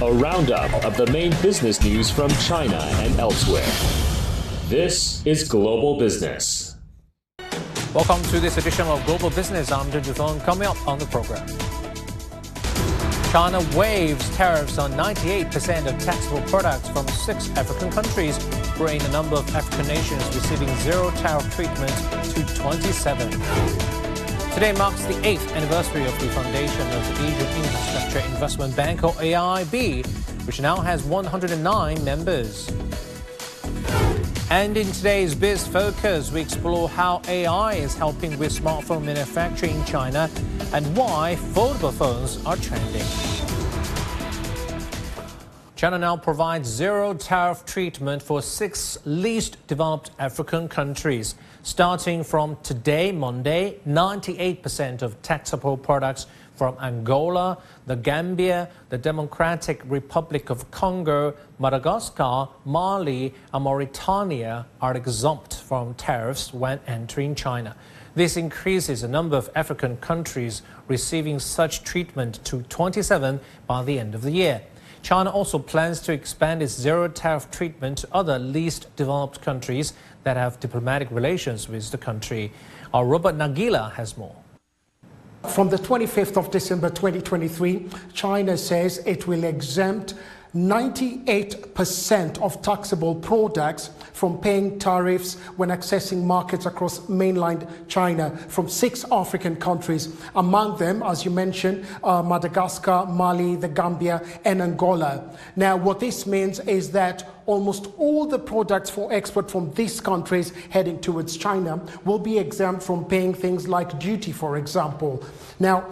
a roundup of the main business news from China and elsewhere. This is Global Business. Welcome to this edition of Global Business. I'm Jun Thong. Coming up on the program. China waives tariffs on 98% of taxable products from six African countries, bringing the number of African nations receiving zero tariff treatment to 27. Today marks the eighth anniversary of the foundation of the Asian Infrastructure Investment Bank, or AIIB, which now has 109 members. And in today's Biz Focus, we explore how AI is helping with smartphone manufacturing in China and why foldable phones are trending. China now provides zero tariff treatment for six least developed African countries. Starting from today, Monday, 98% of taxable products from Angola, the Gambia, the Democratic Republic of Congo, Madagascar, Mali, and Mauritania are exempt from tariffs when entering China. This increases the number of African countries receiving such treatment to 27 by the end of the year. China also plans to expand its zero tariff treatment to other least developed countries that have diplomatic relations with the country. Our Robert Nagila has more. From the 25th of December 2023, China says it will exempt 98% of taxable products from paying tariffs when accessing markets across mainland China from six African countries. Among them, as you mentioned, uh, Madagascar, Mali, the Gambia, and Angola. Now, what this means is that almost all the products for export from these countries heading towards China will be exempt from paying things like duty, for example. Now,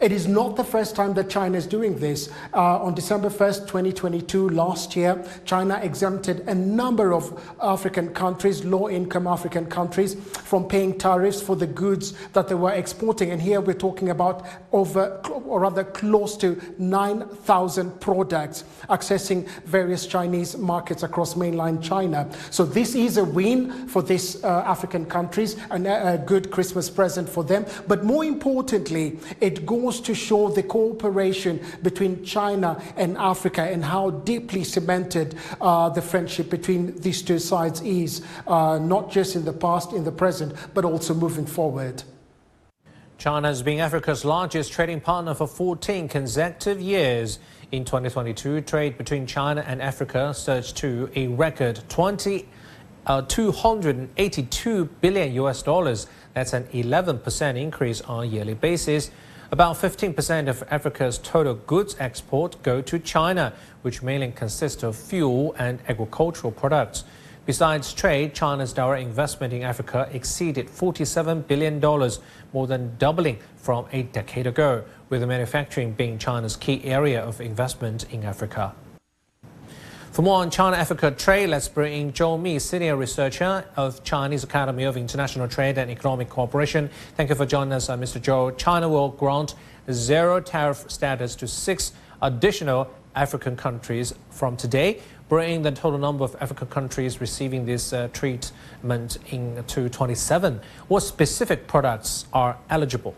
it is not the first time that China is doing this. Uh, on December 1st, 2022, last year, China exempted a number of African countries, low income African countries, from paying tariffs for the goods that they were exporting. And here we're talking about over, or rather, close to 9,000 products accessing various Chinese markets across mainland China. So this is a win for these uh, African countries and a, a good Christmas present for them. But more importantly, it goes goes to show the cooperation between China and Africa and how deeply cemented uh, the friendship between these two sides is, uh, not just in the past, in the present, but also moving forward. China has been Africa's largest trading partner for 14 consecutive years. In 2022, trade between China and Africa surged to a record 20, uh, 282 billion US dollars. That's an 11% increase on a yearly basis. About 15% of Africa's total goods export go to China, which mainly consists of fuel and agricultural products. Besides trade, China's direct investment in Africa exceeded $47 billion, more than doubling from a decade ago, with manufacturing being China's key area of investment in Africa. For more on China-Africa trade, let's bring in Zhou Mi, senior researcher of Chinese Academy of International Trade and Economic Cooperation. Thank you for joining us, uh, Mr. Zhou. China will grant zero tariff status to six additional African countries from today, bringing the total number of African countries receiving this uh, treatment in to 27. What specific products are eligible?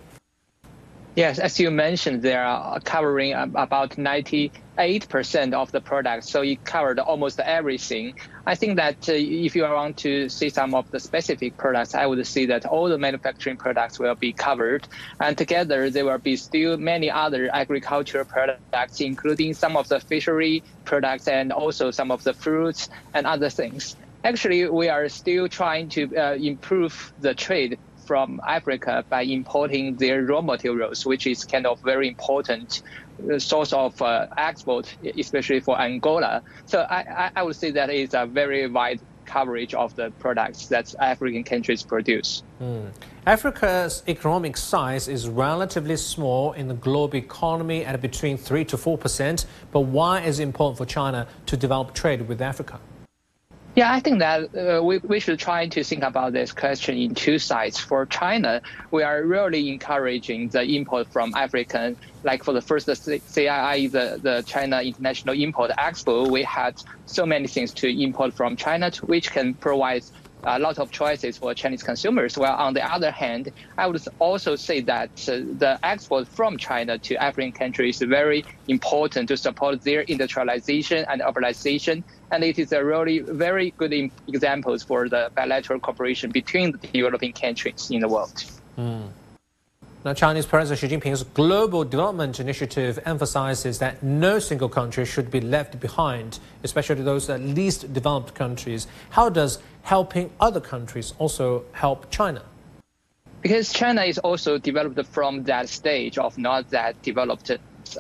Yes, as you mentioned, they are covering about 98% of the products. So it covered almost everything. I think that uh, if you want to see some of the specific products, I would say that all the manufacturing products will be covered. And together, there will be still many other agricultural products, including some of the fishery products and also some of the fruits and other things. Actually, we are still trying to uh, improve the trade from Africa by importing their raw materials, which is kind of very important uh, source of uh, export, especially for Angola. So I, I would say that is a very wide coverage of the products that African countries produce. Mm. Africa's economic size is relatively small in the global economy at between 3 to 4 percent. But why is it important for China to develop trade with Africa? Yeah, I think that uh, we, we should try to think about this question in two sides. For China, we are really encouraging the import from African, like for the first CIIE, the, the China International Import Expo, we had so many things to import from China, which can provide a lot of choices for Chinese consumers. While on the other hand, I would also say that uh, the export from China to African countries is very important to support their industrialization and urbanization. And it is a really very good examples for the bilateral cooperation between the developing countries in the world. Mm. Now, Chinese President Xi Jinping's Global Development Initiative emphasizes that no single country should be left behind, especially those least developed countries. How does helping other countries also help China? Because China is also developed from that stage of not that developed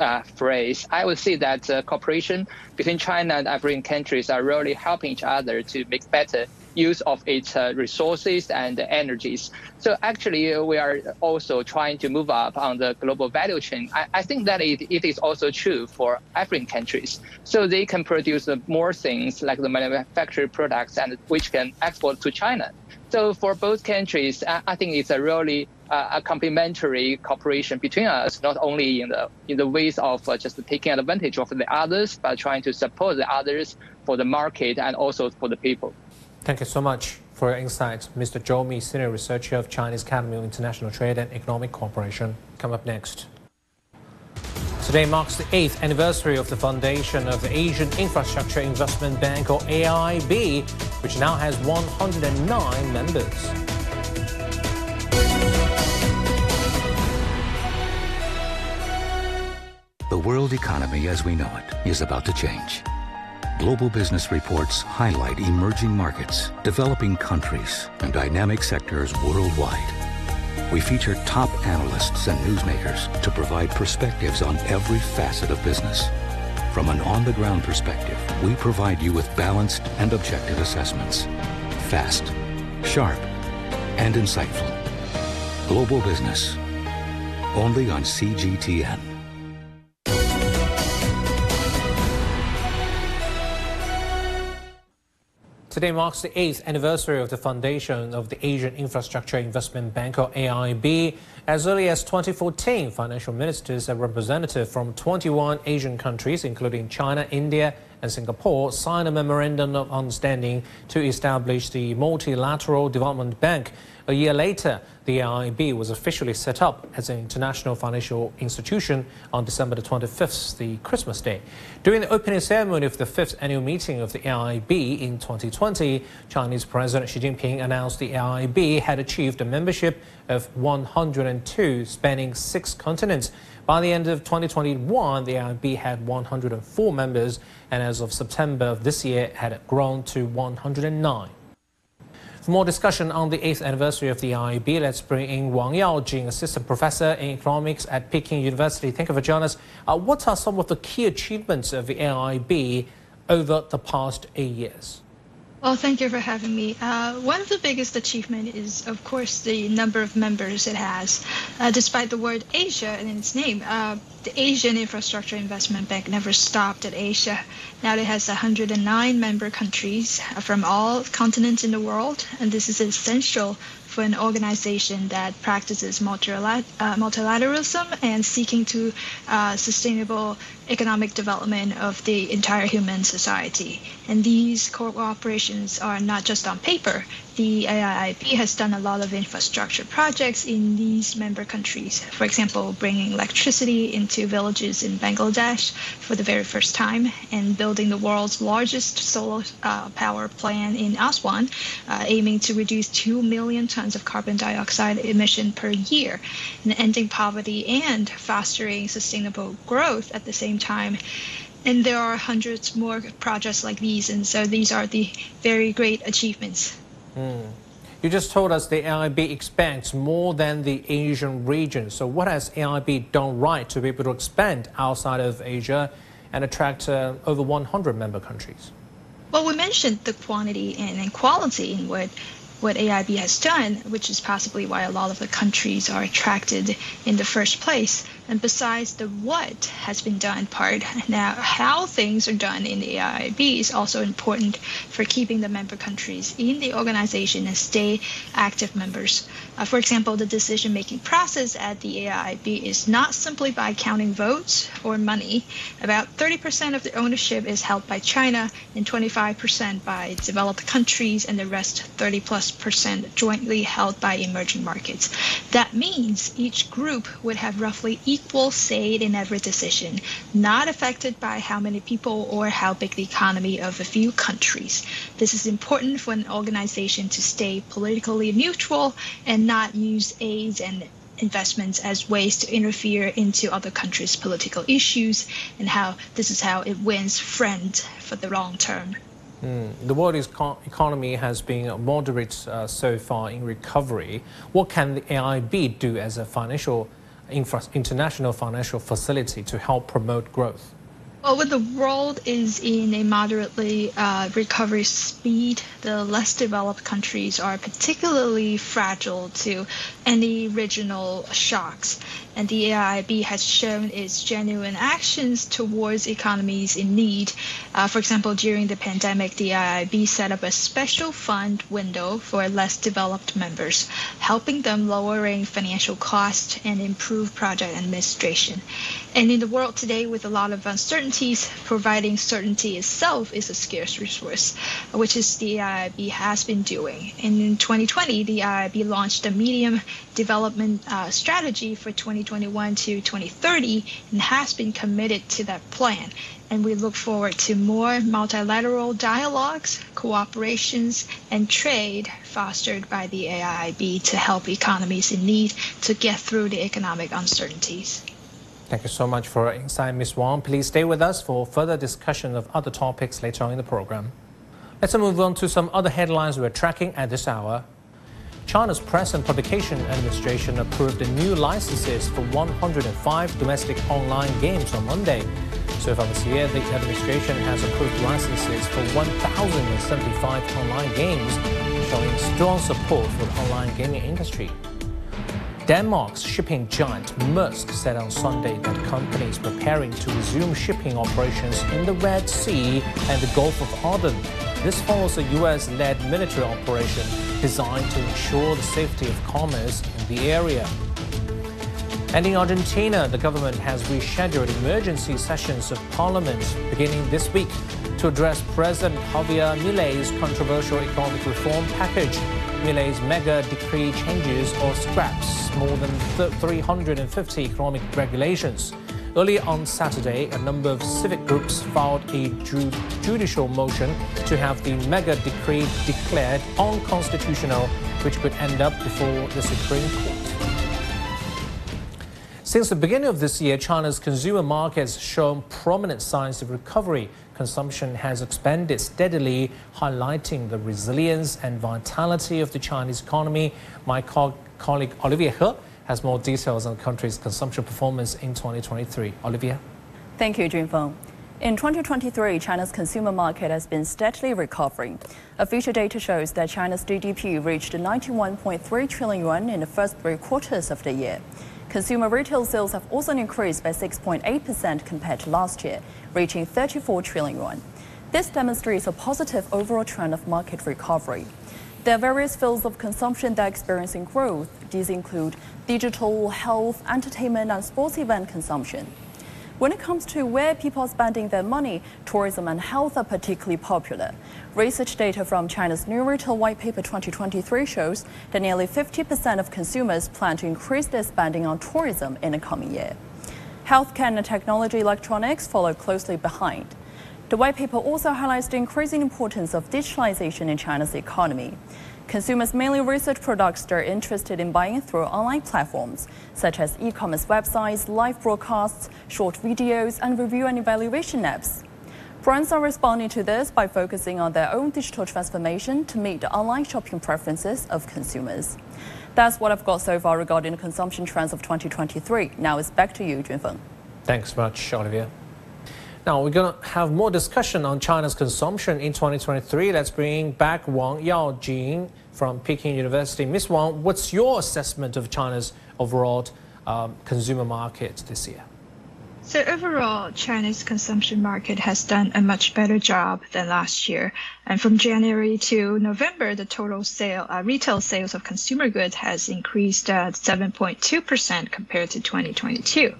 uh, phrase, I would say that uh, cooperation between China and African countries are really helping each other to make better use of its uh, resources and energies. So actually, uh, we are also trying to move up on the global value chain. I, I think that it, it is also true for African countries. So they can produce more things like the manufactured products and which can export to China. So for both countries, I, I think it's a really uh, a complementary cooperation between us, not only in the in the ways of uh, just taking advantage of the others, but trying to support the others for the market and also for the people. Thank you so much for your insights, Mr. Zhou Mi, Senior Researcher of Chinese Academy of International Trade and Economic Cooperation. Come up next. Today marks the eighth anniversary of the foundation of the Asian Infrastructure Investment Bank, or AIIB, which now has 109 members. The world economy as we know it is about to change. Global business reports highlight emerging markets, developing countries, and dynamic sectors worldwide. We feature top analysts and newsmakers to provide perspectives on every facet of business. From an on-the-ground perspective, we provide you with balanced and objective assessments. Fast, sharp, and insightful. Global Business. Only on CGTN. Today marks the eighth anniversary of the foundation of the Asian Infrastructure Investment Bank, or AIIB. As early as 2014, financial ministers and representatives from 21 Asian countries, including China, India, and Singapore, signed a memorandum of understanding to establish the Multilateral Development Bank. A year later, the AIIB was officially set up as an international financial institution on December the 25th, the Christmas Day. During the opening ceremony of the fifth annual meeting of the AIIB in 2020, Chinese President Xi Jinping announced the AIIB had achieved a membership of 102, spanning six continents. By the end of 2021, the AIIB had 104 members, and as of September of this year, had grown to 109. For more discussion on the 8th anniversary of the AIIB, let's bring in Wang Yaojing, Assistant Professor in Economics at Peking University. Thank you for joining us. Uh, what are some of the key achievements of the AIIB over the past eight years? Well, thank you for having me. Uh, one of the biggest achievement is, of course, the number of members it has. Uh, despite the word Asia in its name, uh, the Asian Infrastructure Investment Bank never stopped at Asia. Now it has 109 member countries from all continents in the world, and this is essential for an organization that practices multilateralism and seeking to uh, sustainable economic development of the entire human society. And these cooperations are not just on paper. The AIIB has done a lot of infrastructure projects in these member countries. For example, bringing electricity into villages in Bangladesh for the very first time and building the world's largest solar uh, power plant in Aswan, uh, aiming to reduce 2 million tons of carbon dioxide emission per year, and ending poverty and fostering sustainable growth at the same time. And there are hundreds more projects like these, and so these are the very great achievements. Mm. You just told us the AIIB expands more than the Asian region. So, what has AIIB done right to be able to expand outside of Asia and attract uh, over 100 member countries? Well, we mentioned the quantity and quality in what what AIIB has done, which is possibly why a lot of the countries are attracted in the first place. And besides the what has been done part, now how things are done in the AIIB is also important for keeping the member countries in the organization and stay active members. Uh, for example, the decision-making process at the AIIB is not simply by counting votes or money. About 30% of the ownership is held by China and 25% by developed countries and the rest 30 plus percent jointly held by emerging markets. That means each group would have roughly equal say in every decision, not affected by how many people or how big the economy of a few countries. This is important for an organization to stay politically neutral and not use aids and investments as ways to interfere into other countries' political issues and how this is how it wins friends for the long term. Mm. The world economy has been moderate uh, so far in recovery. What can the AIIB do as a financial international financial facility to help promote growth? Well, when the world is in a moderately uh, recovery speed, the less developed countries are particularly fragile to any regional shocks. And the AIIB has shown its genuine actions towards economies in need. Uh, for example, during the pandemic, the AIIB set up a special fund window for less developed members, helping them lowering financial costs and improve project administration. And in the world today, with a lot of providing certainty itself is a scarce resource, which is the AIIB has been doing. And in 2020, the AIIB launched a medium development uh, strategy for 2021 to 2030 and has been committed to that plan. And we look forward to more multilateral dialogues, cooperations, and trade fostered by the AIIB to help economies in need to get through the economic uncertainties. Thank you so much for your insight, Ms. Wang. Please stay with us for further discussion of other topics later on in the program. Let's move on to some other headlines we're tracking at this hour. China's Press and Publication Administration approved the new licenses for 105 domestic online games on Monday. So far this year, the administration has approved licenses for 1,075 online games, showing strong support for the online gaming industry. Denmark's shipping giant Maersk said on Sunday that companies preparing to resume shipping operations in the Red Sea and the Gulf of Aden. This follows a U.S. led military operation designed to ensure the safety of commerce in the area. And in Argentina, the government has rescheduled emergency sessions of parliament beginning this week to address President Javier Milei's controversial economic reform package Milei's mega decree changes or scraps more than 350 economic regulations. Early on Saturday, a number of civic groups filed a ju judicial motion to have the mega decree declared unconstitutional, which could end up before the Supreme Court. Since the beginning of this year, China's consumer market has shown prominent signs of recovery consumption has expanded steadily, highlighting the resilience and vitality of the Chinese economy. My co colleague Olivia He has more details on the country's consumption performance in 2023. Olivia. Thank you, Junfeng. In 2023, China's consumer market has been steadily recovering. Official data shows that China's GDP reached 91.3 trillion yuan in the first three quarters of the year. Consumer retail sales have also increased by 6.8% compared to last year, reaching 34 trillion yuan. This demonstrates a positive overall trend of market recovery. There are various fields of consumption that are experiencing growth. These include digital, health, entertainment, and sports event consumption. When it comes to where people are spending their money, tourism and health are particularly popular. Research data from China's New Retail White Paper 2023 shows that nearly 50% of consumers plan to increase their spending on tourism in the coming year. Healthcare and technology electronics follow closely behind. The white paper also highlights the increasing importance of digitalization in China's economy. Consumers mainly research products they're interested in buying through online platforms, such as e-commerce websites, live broadcasts, short videos, and review and evaluation apps. Brands are responding to this by focusing on their own digital transformation to meet the online shopping preferences of consumers. That's what I've got so far regarding the consumption trends of 2023. Now it's back to you, Junfeng. Thanks much, Olivia. Now, we're going to have more discussion on China's consumption in 2023. Let's bring back Wang Yaojing from Peking University. Ms. Wang, what's your assessment of China's overall um, consumer market this year? So overall, China's consumption market has done a much better job than last year. And from January to November, the total sale, uh, retail sales of consumer goods has increased uh, 7.2% compared to 2022.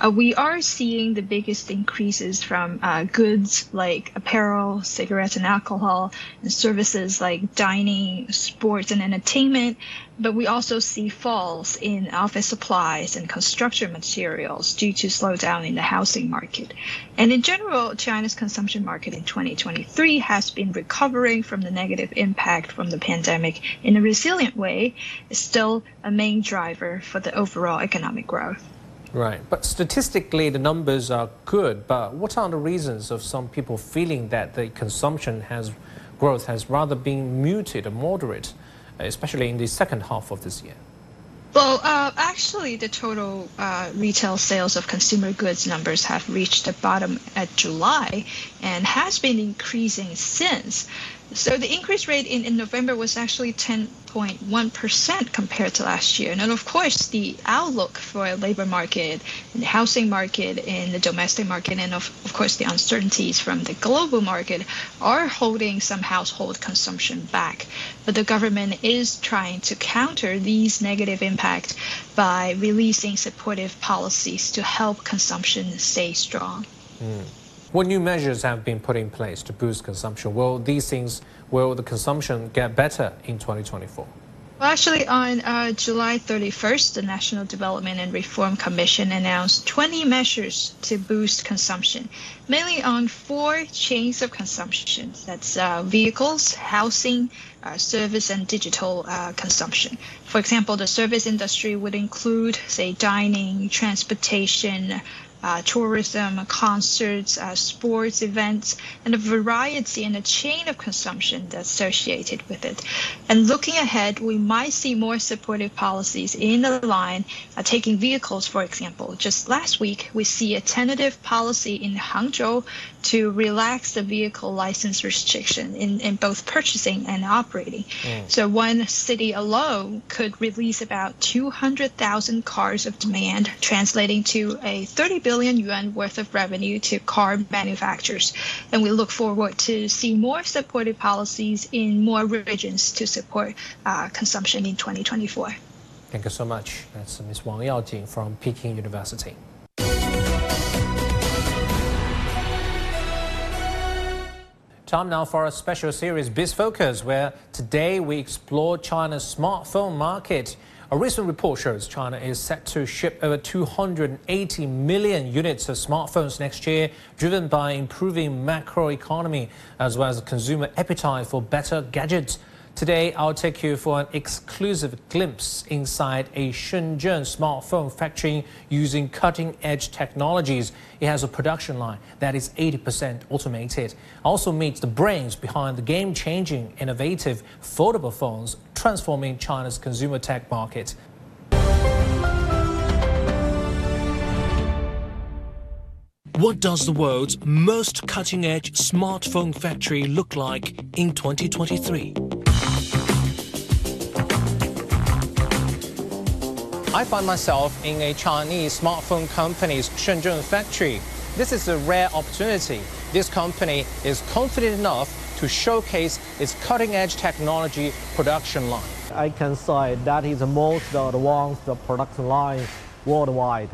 Uh, we are seeing the biggest increases from uh, goods like apparel, cigarettes and alcohol, and services like dining, sports and entertainment. But we also see falls in office supplies and construction materials due to slowdown in the housing market. And in general, China's consumption market in 2023 has been recovering from the negative impact from the pandemic in a resilient way, is still a main driver for the overall economic growth. Right, but statistically the numbers are good, but what are the reasons of some people feeling that the consumption has growth has rather been muted or moderate? Especially in the second half of this year? Well, uh, actually, the total uh, retail sales of consumer goods numbers have reached the bottom at July and has been increasing since. So the increase rate in, in November was actually 10.1% compared to last year. And of course, the outlook for labor market, the housing market, and the domestic market, and of, of course the uncertainties from the global market are holding some household consumption back. But the government is trying to counter these negative impacts by releasing supportive policies to help consumption stay strong. Mm. What new measures have been put in place to boost consumption? Will these things, will the consumption get better in 2024? Well, actually, on uh, July 31st, the National Development and Reform Commission announced 20 measures to boost consumption, mainly on four chains of consumption. That's uh, vehicles, housing, uh, service, and digital uh, consumption. For example, the service industry would include, say, dining, transportation, uh, tourism, concerts, uh, sports events, and a variety and a chain of consumption that's associated with it. And looking ahead, we might see more supportive policies in the line, uh, taking vehicles, for example. Just last week, we see a tentative policy in Hangzhou to relax the vehicle license restriction in, in both purchasing and operating. Mm. So one city alone could release about 200,000 cars of demand, translating to a 30 billion yuan worth of revenue to car manufacturers. And we look forward to see more supportive policies in more regions to support uh, consumption in 2024. Thank you so much. That's Ms. Wang Yaojing from Peking University. Time now for a special series, Biz Focus, where today we explore China's smartphone market. A recent report shows China is set to ship over 280 million units of smartphones next year, driven by improving macroeconomy as well as consumer appetite for better gadgets. Today, I'll take you for an exclusive glimpse inside a Shenzhen smartphone factory using cutting edge technologies. It has a production line that is 80% automated. Also meets the brains behind the game changing, innovative foldable phones transforming China's consumer tech market. What does the world's most cutting edge smartphone factory look like in 2023? I find myself in a Chinese smartphone company's Shenzhen factory. This is a rare opportunity. This company is confident enough to showcase its cutting-edge technology production line. I can say that is the most advanced production line worldwide.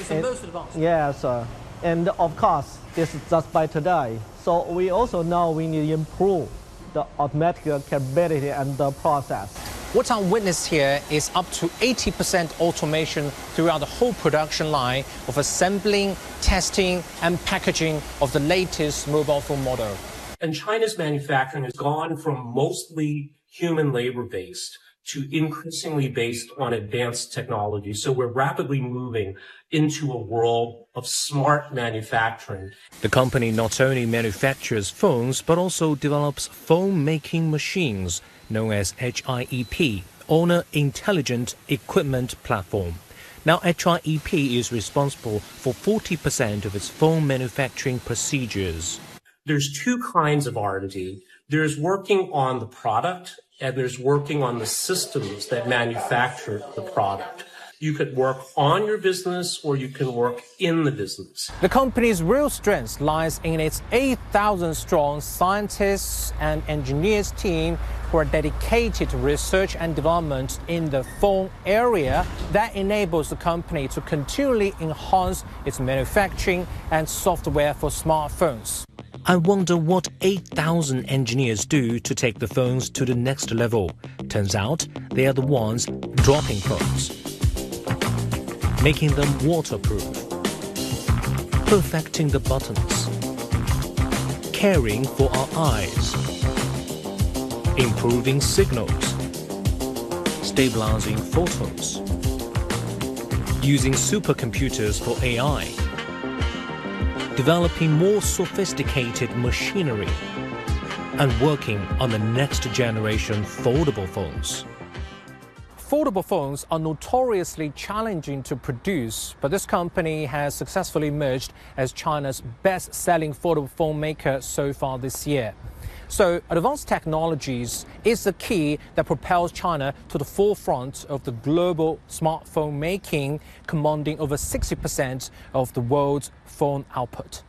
It's the most advanced? Yes, uh, and of course, this is just by today. So we also know we need to improve the automatic capability and the process. What I witnessed here is up to 80% automation throughout the whole production line of assembling, testing, and packaging of the latest mobile phone model. And China's manufacturing has gone from mostly human labor based to increasingly based on advanced technology. So we're rapidly moving into a world of smart manufacturing. The company not only manufactures phones, but also develops phone making machines known as HIEP, Honor Intelligent Equipment Platform. Now, HIEP is responsible for 40% of its phone manufacturing procedures. There's two kinds of R&D. There's working on the product and there's working on the systems that manufacture the product. You could work on your business or you can work in the business. The company's real strength lies in its 8,000 strong scientists and engineers team who are dedicated to research and development in the phone area that enables the company to continually enhance its manufacturing and software for smartphones. I wonder what 8,000 engineers do to take the phones to the next level. Turns out they are the ones dropping phones, making them waterproof, perfecting the buttons, caring for our eyes, improving signals, stabilizing photos, using supercomputers for AI developing more sophisticated machinery, and working on the next generation foldable phones. Foldable phones are notoriously challenging to produce, but this company has successfully emerged as China's best selling foldable phone maker so far this year. So, advanced technologies is the key that propels China to the forefront of the global smartphone making, commanding over 60% of the world's phone output.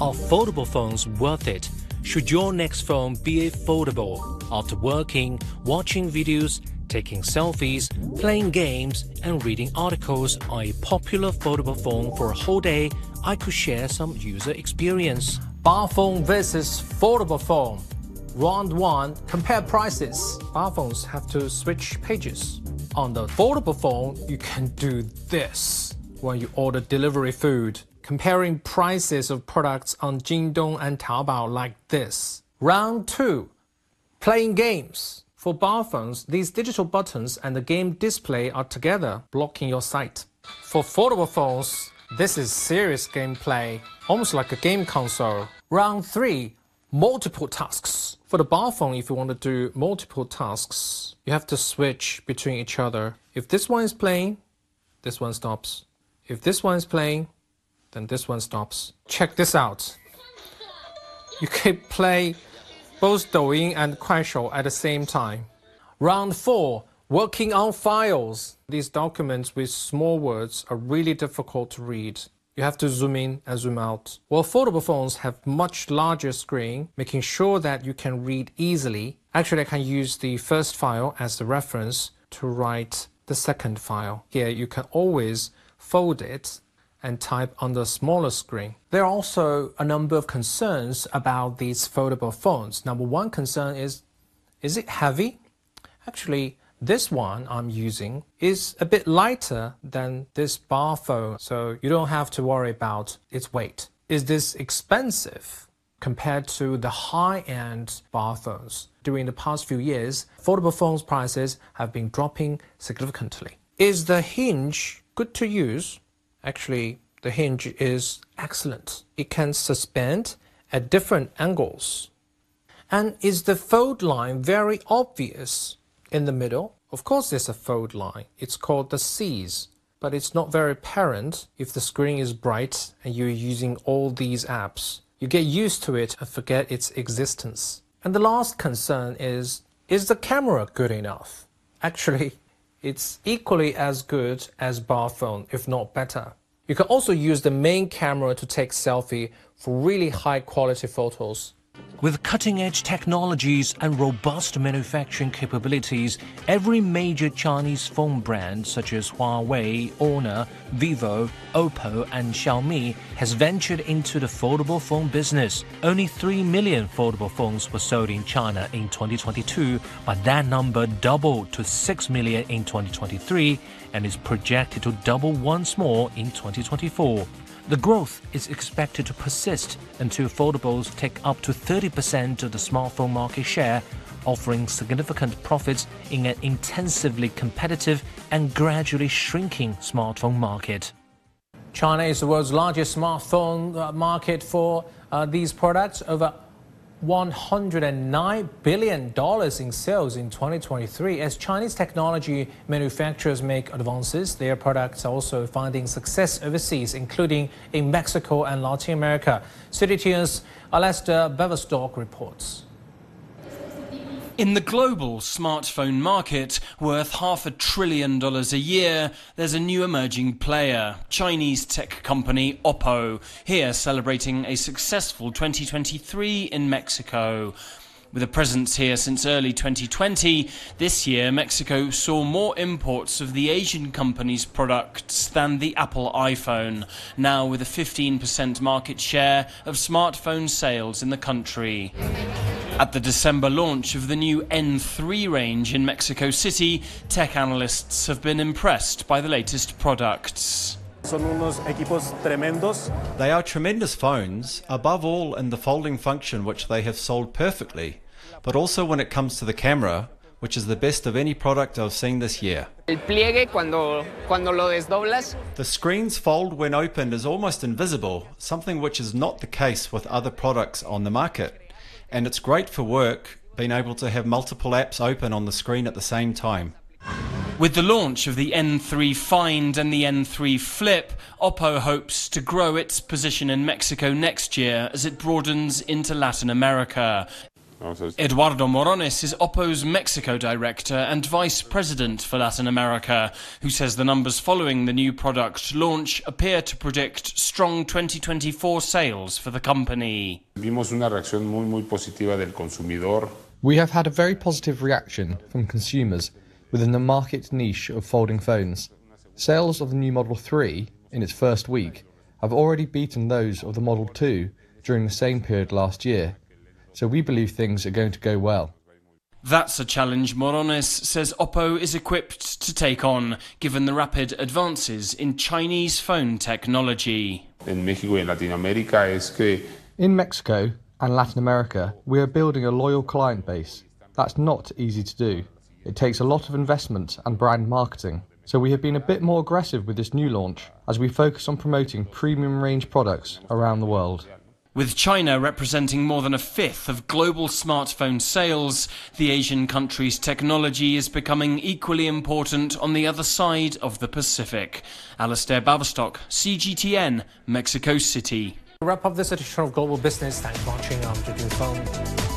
Are foldable phones worth it? Should your next phone be foldable? After working, watching videos, taking selfies, playing games, and reading articles on a popular foldable phone for a whole day, I could share some user experience. Bar phone versus foldable phone. Round 1 Compare prices. Bar phones have to switch pages. On the foldable phone, you can do this when you order delivery food. Comparing prices of products on Jingdong and Taobao like this. Round 2 Playing games. For bar phones, these digital buttons and the game display are together, blocking your sight. For foldable phones, this is serious gameplay, almost like a game console. Round 3 Multiple tasks. For the bar phone, if you want to do multiple tasks, you have to switch between each other. If this one is playing, this one stops. If this one is playing, then this one stops. Check this out. You can play both Douyin and Kuaishou at the same time. Round 4 Working on files. These documents with small words are really difficult to read. You have to zoom in and zoom out. While foldable phones have much larger screen, making sure that you can read easily. Actually, I can use the first file as the reference to write the second file. Here, you can always fold it and type on the smaller screen. There are also a number of concerns about these foldable phones. Number one concern is, is it heavy? Actually, this one I'm using is a bit lighter than this bar phone, so you don't have to worry about its weight. Is this expensive compared to the high-end bar phones? During the past few years, foldable phones prices have been dropping significantly. Is the hinge good to use? Actually, the hinge is excellent. It can suspend at different angles. And is the fold line very obvious? In the middle, of course, there's a fold line. It's called the C's, but it's not very apparent if the screen is bright and you're using all these apps. You get used to it and forget its existence. And the last concern is is the camera good enough? Actually, it's equally as good as bar phone, if not better. You can also use the main camera to take selfie for really high quality photos. With cutting edge technologies and robust manufacturing capabilities, every major Chinese phone brand such as Huawei, Honor, Vivo, Oppo, and Xiaomi has ventured into the foldable phone business. Only 3 million foldable phones were sold in China in 2022, but that number doubled to 6 million in 2023 and is projected to double once more in 2024. The growth is expected to persist until foldables take up to 30% of the smartphone market share, offering significant profits in an intensively competitive and gradually shrinking smartphone market. China is the world's largest smartphone uh, market for uh, these products. Over $109 billion in sales in 2023. As Chinese technology manufacturers make advances, their products are also finding success overseas, including in Mexico and Latin America. CGTN's Alastair Baverstock reports. In the global smartphone market, worth half a trillion dollars a year, there's a new emerging player, Chinese tech company Oppo, here celebrating a successful 2023 in Mexico. With a presence here since early 2020, this year Mexico saw more imports of the Asian company's products than the Apple iPhone, now with a 15% market share of smartphone sales in the country. At the December launch of the new N3 range in Mexico City, tech analysts have been impressed by the latest products. Son unos equipos tremendos. They are tremendous phones, above all in the folding function which they have sold perfectly, but also when it comes to the camera, which is the best of any product I've seen this year. El pliegue cuando, cuando lo desdoblas. The screen's fold when opened is almost invisible, something which is not the case with other products on the market. And it's great for work, being able to have multiple apps open on the screen at the same time. With the launch of the N3 Find and the N3 Flip, Oppo hopes to grow its position in Mexico next year as it broadens into Latin America. Oh, Eduardo Morones is Oppo's Mexico director and vice president for Latin America, who says the numbers following the new product launch appear to predict strong 2024 sales for the company. Vimos una reacción muy, muy positiva del consumidor. We have had a very positive reaction from consumers within the market niche of folding phones. Sales of the new Model 3 in its first week have already beaten those of the Model 2 during the same period last year so we believe things are going to go well. That's a challenge Morones says Oppo is equipped to take on, given the rapid advances in Chinese phone technology. En México y en Latinoamérica es que In Mexico and Latin America, we are building a loyal client base. That's not easy to do. It takes a lot of investment and brand marketing. So we have been a bit more aggressive with this new launch as we focus on promoting premium range products around the world. With China representing more than a fifth of global smartphone sales, the Asian country's technology is becoming equally important on the other side of the Pacific. Alastair Baverstock, CGTN, Mexico City. wrap up this edition of Global Business. Thanks for watching. I'm Fong.